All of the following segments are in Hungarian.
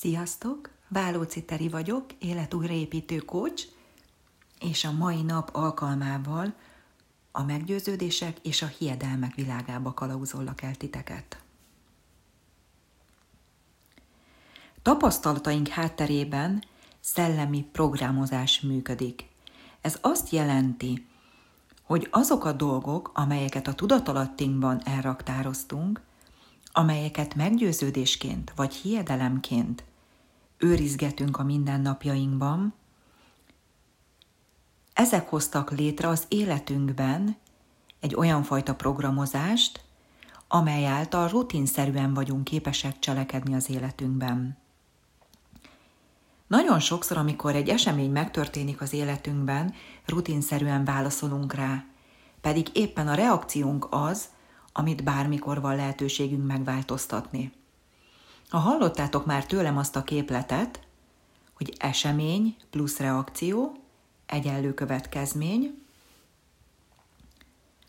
Sziasztok! Válóci Teri vagyok, életújraépítő coach, és a mai nap alkalmával a meggyőződések és a hiedelmek világába kalauzollak el titeket. Tapasztalataink hátterében szellemi programozás működik. Ez azt jelenti, hogy azok a dolgok, amelyeket a tudatalattinkban elraktároztunk, amelyeket meggyőződésként vagy hiedelemként őrizgetünk a mindennapjainkban, ezek hoztak létre az életünkben egy olyan fajta programozást, amely által rutinszerűen vagyunk képesek cselekedni az életünkben. Nagyon sokszor, amikor egy esemény megtörténik az életünkben, rutinszerűen válaszolunk rá, pedig éppen a reakciónk az, amit bármikor van lehetőségünk megváltoztatni. Ha hallottátok már tőlem azt a képletet, hogy esemény plusz reakció egyenlő következmény,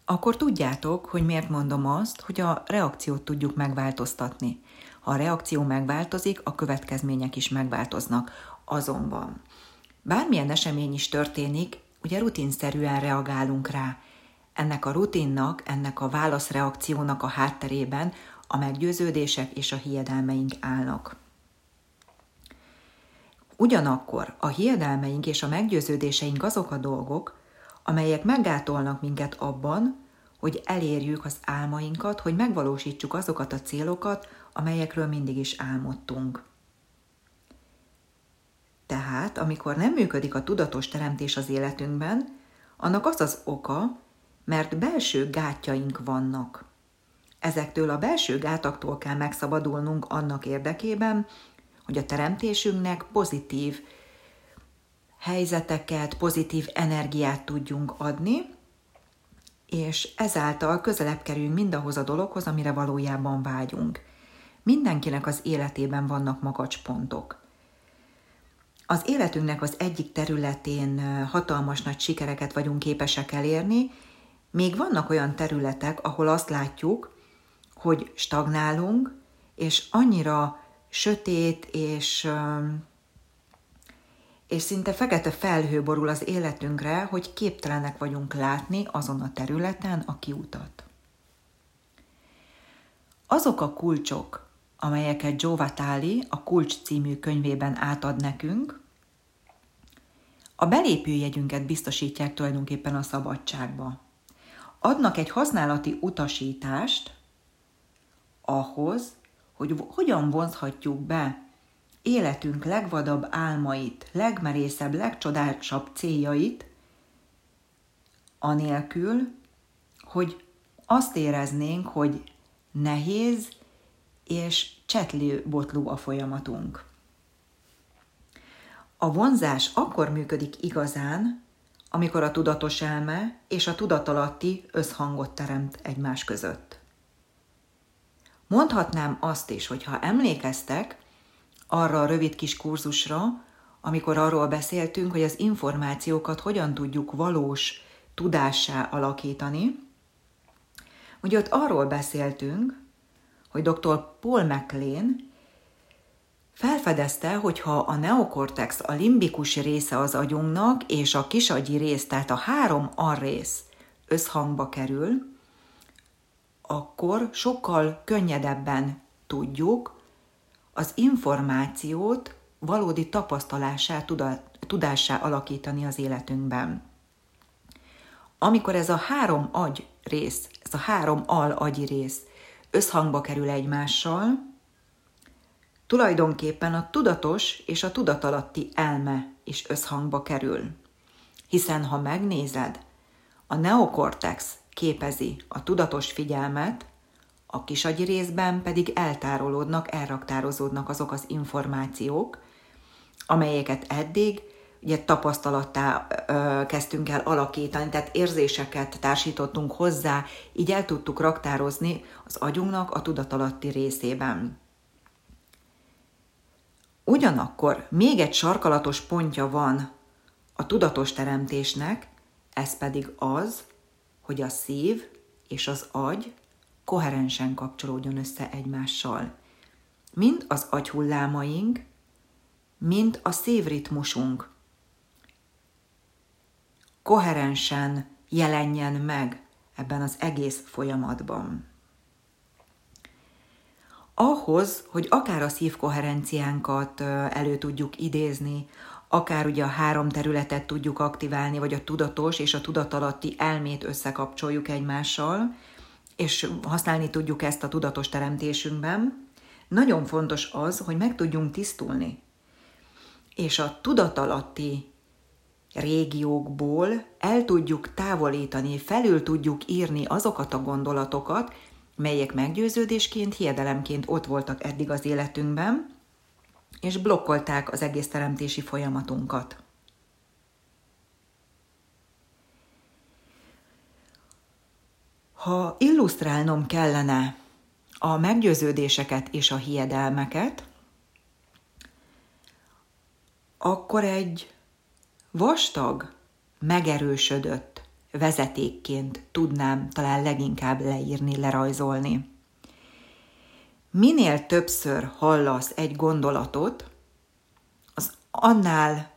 akkor tudjátok, hogy miért mondom azt, hogy a reakciót tudjuk megváltoztatni. Ha a reakció megváltozik, a következmények is megváltoznak. Azonban bármilyen esemény is történik, ugye rutinszerűen reagálunk rá. Ennek a rutinnak, ennek a válaszreakciónak a hátterében a meggyőződések és a hiedelmeink állnak. Ugyanakkor a hiedelmeink és a meggyőződéseink azok a dolgok, amelyek meggátolnak minket abban, hogy elérjük az álmainkat, hogy megvalósítsuk azokat a célokat, amelyekről mindig is álmodtunk. Tehát, amikor nem működik a tudatos teremtés az életünkben, annak az az oka, mert belső gátjaink vannak. Ezektől a belső gátaktól kell megszabadulnunk annak érdekében, hogy a teremtésünknek pozitív helyzeteket, pozitív energiát tudjunk adni, és ezáltal közelebb kerüljünk mindahhoz a dologhoz, amire valójában vágyunk. Mindenkinek az életében vannak magacspontok. Az életünknek az egyik területén hatalmas nagy sikereket vagyunk képesek elérni, még vannak olyan területek, ahol azt látjuk, hogy stagnálunk, és annyira sötét és, és szinte fekete felhő borul az életünkre, hogy képtelenek vagyunk látni azon a területen a kiutat. Azok a kulcsok, amelyeket Vitale a Kulcs című könyvében átad nekünk, a belépőjegyünket biztosítják tulajdonképpen a szabadságba. Adnak egy használati utasítást ahhoz, hogy hogyan vonzhatjuk be életünk legvadabb álmait, legmerészebb, legcsodásabb céljait, anélkül, hogy azt éreznénk, hogy nehéz és csetlő botló a folyamatunk. A vonzás akkor működik igazán, amikor a tudatos elme és a tudatalatti összhangot teremt egymás között. Mondhatnám azt is, hogy ha emlékeztek arra a rövid kis kurzusra, amikor arról beszéltünk, hogy az információkat hogyan tudjuk valós tudássá alakítani, hogy ott arról beszéltünk, hogy dr. Paul McLean felfedezte, hogy ha a neokortex a limbikus része az agyunknak, és a kisagyi rész, tehát a három arrész összhangba kerül, akkor sokkal könnyedebben tudjuk az információt valódi tapasztalásá, tudássá alakítani az életünkben. Amikor ez a három agy rész, ez a három al agyi rész összhangba kerül egymással, tulajdonképpen a tudatos és a tudatalatti elme is összhangba kerül. Hiszen ha megnézed, a neokortex képezi a tudatos figyelmet, a kisagyi részben pedig eltárolódnak, elraktározódnak azok az információk, amelyeket eddig ugye tapasztalattá ö, kezdtünk el alakítani, tehát érzéseket társítottunk hozzá, így el tudtuk raktározni az agyunknak a tudatalatti részében. Ugyanakkor még egy sarkalatos pontja van a tudatos teremtésnek, ez pedig az, hogy a szív és az agy koherensen kapcsolódjon össze egymással. Mind az agyhullámaink, mint a szívritmusunk koherensen jelenjen meg ebben az egész folyamatban. Ahhoz, hogy akár a szívkoherenciánkat elő tudjuk idézni, akár ugye a három területet tudjuk aktiválni, vagy a tudatos és a tudatalatti elmét összekapcsoljuk egymással, és használni tudjuk ezt a tudatos teremtésünkben, nagyon fontos az, hogy meg tudjunk tisztulni. És a tudatalatti régiókból el tudjuk távolítani, felül tudjuk írni azokat a gondolatokat, melyek meggyőződésként, hiedelemként ott voltak eddig az életünkben, és blokkolták az egész teremtési folyamatunkat. Ha illusztrálnom kellene a meggyőződéseket és a hiedelmeket, akkor egy vastag, megerősödött vezetékként tudnám talán leginkább leírni, lerajzolni. Minél többször hallasz egy gondolatot, az annál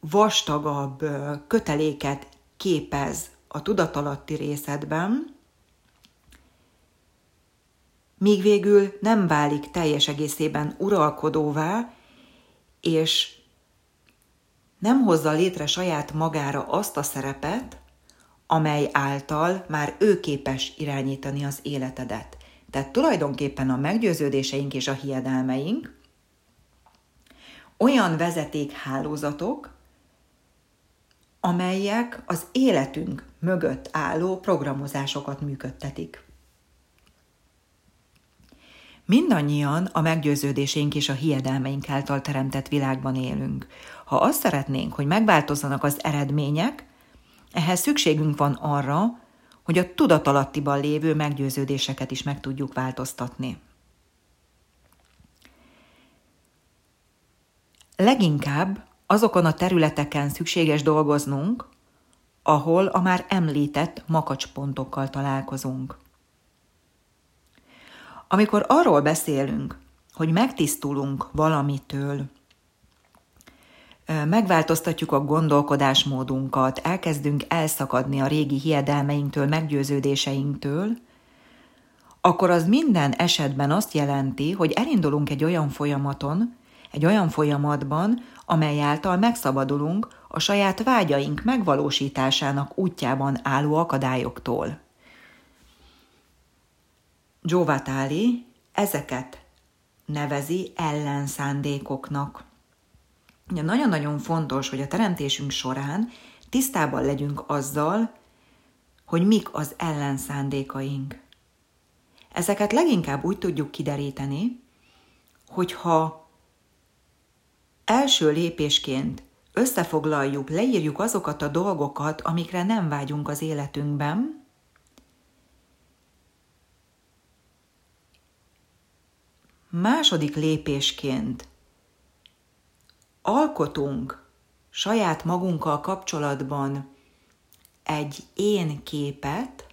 vastagabb köteléket képez a tudatalatti részedben, míg végül nem válik teljes egészében uralkodóvá, és nem hozza létre saját magára azt a szerepet, amely által már ő képes irányítani az életedet. Tehát tulajdonképpen a meggyőződéseink és a hiedelmeink olyan vezetékhálózatok, amelyek az életünk mögött álló programozásokat működtetik. Mindannyian a meggyőződésénk és a hiedelmeink által teremtett világban élünk. Ha azt szeretnénk, hogy megváltozzanak az eredmények, ehhez szükségünk van arra, hogy a tudatalattiban lévő meggyőződéseket is meg tudjuk változtatni. Leginkább azokon a területeken szükséges dolgoznunk, ahol a már említett makacspontokkal találkozunk. Amikor arról beszélünk, hogy megtisztulunk valamitől, megváltoztatjuk a gondolkodásmódunkat, elkezdünk elszakadni a régi hiedelmeinktől, meggyőződéseinktől, akkor az minden esetben azt jelenti, hogy elindulunk egy olyan folyamaton, egy olyan folyamatban, amely által megszabadulunk a saját vágyaink megvalósításának útjában álló akadályoktól. Giovatali ezeket nevezi ellenszándékoknak. Ugye nagyon-nagyon fontos, hogy a teremtésünk során tisztában legyünk azzal, hogy mik az ellenszándékaink. Ezeket leginkább úgy tudjuk kideríteni, hogyha első lépésként összefoglaljuk, leírjuk azokat a dolgokat, amikre nem vágyunk az életünkben, Második lépésként alkotunk saját magunkkal kapcsolatban egy én képet,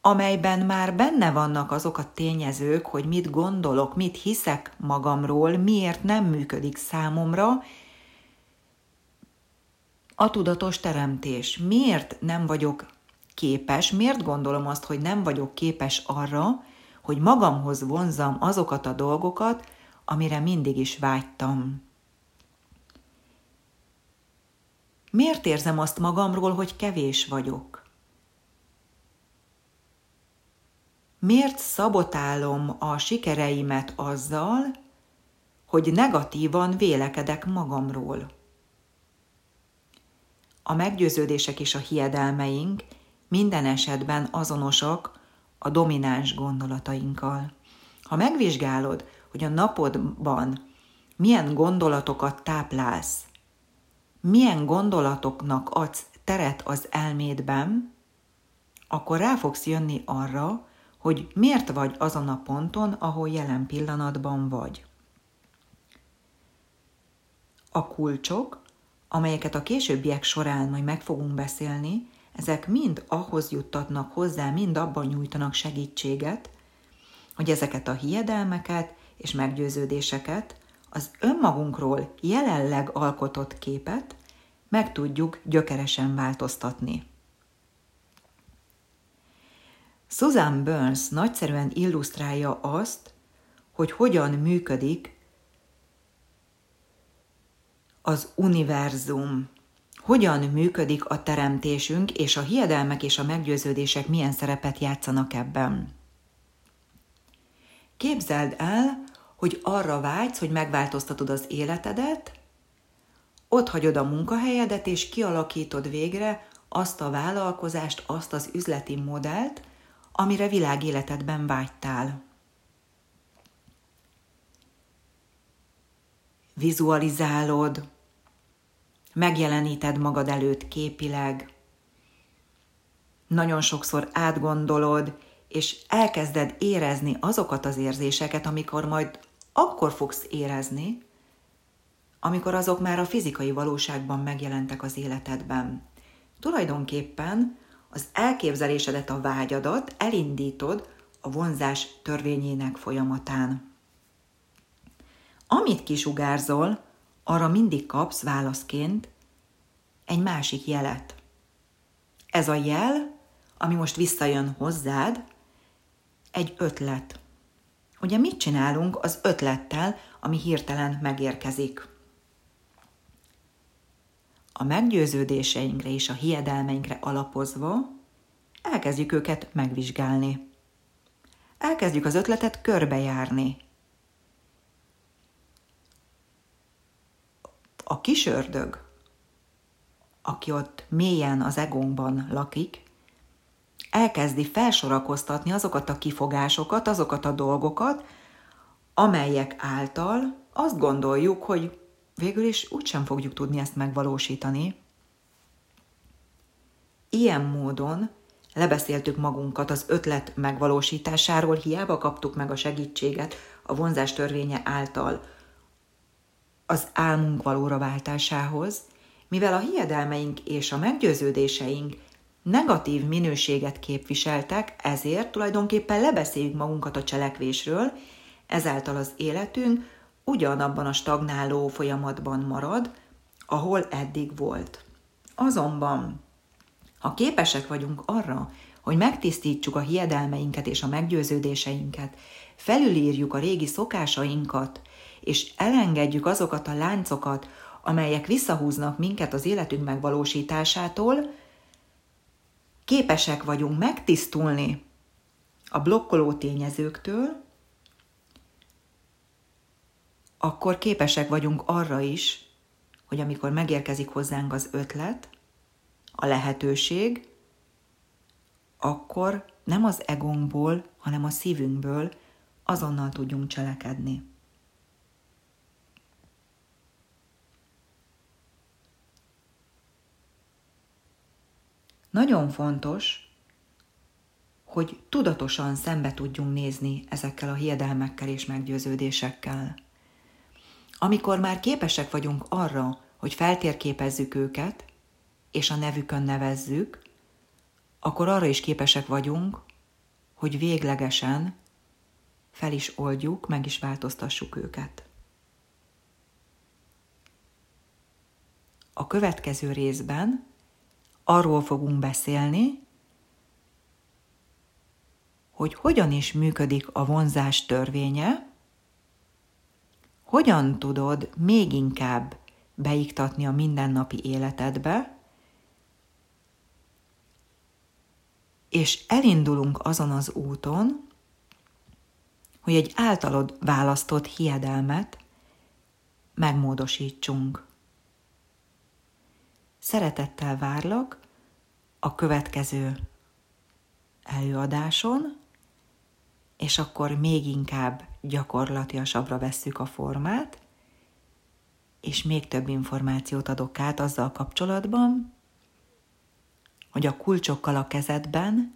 amelyben már benne vannak azok a tényezők, hogy mit gondolok, mit hiszek magamról, miért nem működik számomra a tudatos teremtés. Miért nem vagyok képes, miért gondolom azt, hogy nem vagyok képes arra, hogy magamhoz vonzam azokat a dolgokat, amire mindig is vágytam. Miért érzem azt magamról, hogy kevés vagyok? Miért szabotálom a sikereimet azzal, hogy negatívan vélekedek magamról? A meggyőződések és a hiedelmeink minden esetben azonosak a domináns gondolatainkkal. Ha megvizsgálod, hogy a napodban milyen gondolatokat táplálsz, milyen gondolatoknak adsz teret az elmédben, akkor rá fogsz jönni arra, hogy miért vagy azon a ponton, ahol jelen pillanatban vagy. A kulcsok, amelyeket a későbbiek során majd meg fogunk beszélni, ezek mind ahhoz juttatnak hozzá, mind abban nyújtanak segítséget, hogy ezeket a hiedelmeket és meggyőződéseket az önmagunkról jelenleg alkotott képet meg tudjuk gyökeresen változtatni. Susan Burns nagyszerűen illusztrálja azt, hogy hogyan működik az univerzum, hogyan működik a teremtésünk, és a hiedelmek és a meggyőződések milyen szerepet játszanak ebben. Képzeld el, hogy arra vágysz, hogy megváltoztatod az életedet, ott hagyod a munkahelyedet, és kialakítod végre azt a vállalkozást, azt az üzleti modellt, amire világéletedben vágytál. Vizualizálod, megjeleníted magad előtt képileg, nagyon sokszor átgondolod, és elkezded érezni azokat az érzéseket, amikor majd akkor fogsz érezni, amikor azok már a fizikai valóságban megjelentek az életedben. Tulajdonképpen az elképzelésedet, a vágyadat elindítod a vonzás törvényének folyamatán. Amit kisugárzol, arra mindig kapsz válaszként egy másik jelet. Ez a jel, ami most visszajön hozzád, egy ötlet. Ugye mit csinálunk az ötlettel, ami hirtelen megérkezik? A meggyőződéseinkre és a hiedelmeinkre alapozva elkezdjük őket megvizsgálni. Elkezdjük az ötletet körbejárni. A kisördög, aki ott mélyen az egónkban lakik, elkezdi felsorakoztatni azokat a kifogásokat, azokat a dolgokat, amelyek által azt gondoljuk, hogy végül is úgysem fogjuk tudni ezt megvalósítani. Ilyen módon lebeszéltük magunkat az ötlet megvalósításáról, hiába kaptuk meg a segítséget a vonzás törvénye által az álmunk valóra váltásához, mivel a hiedelmeink és a meggyőződéseink negatív minőséget képviseltek, ezért tulajdonképpen lebeszéljük magunkat a cselekvésről, ezáltal az életünk ugyanabban a stagnáló folyamatban marad, ahol eddig volt. Azonban, ha képesek vagyunk arra, hogy megtisztítsuk a hiedelmeinket és a meggyőződéseinket, felülírjuk a régi szokásainkat, és elengedjük azokat a láncokat, amelyek visszahúznak minket az életünk megvalósításától, képesek vagyunk megtisztulni a blokkoló tényezőktől, akkor képesek vagyunk arra is, hogy amikor megérkezik hozzánk az ötlet, a lehetőség, akkor nem az egónkból, hanem a szívünkből azonnal tudjunk cselekedni. Nagyon fontos, hogy tudatosan szembe tudjunk nézni ezekkel a hiedelmekkel és meggyőződésekkel. Amikor már képesek vagyunk arra, hogy feltérképezzük őket, és a nevükön nevezzük, akkor arra is képesek vagyunk, hogy véglegesen fel is oldjuk, meg is változtassuk őket. A következő részben arról fogunk beszélni, hogy hogyan is működik a vonzás törvénye, hogyan tudod még inkább beiktatni a mindennapi életedbe, és elindulunk azon az úton, hogy egy általad választott hiedelmet megmódosítsunk. Szeretettel várlak a következő előadáson, és akkor még inkább gyakorlatiasabbra vesszük a formát, és még több információt adok át azzal kapcsolatban, hogy a kulcsokkal a kezedben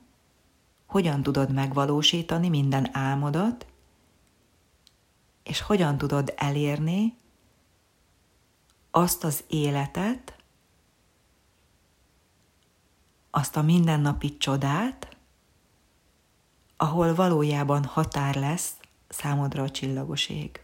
hogyan tudod megvalósítani minden álmodat, és hogyan tudod elérni azt az életet, azt a mindennapi csodát, ahol valójában határ lesz számodra a csillagos ég.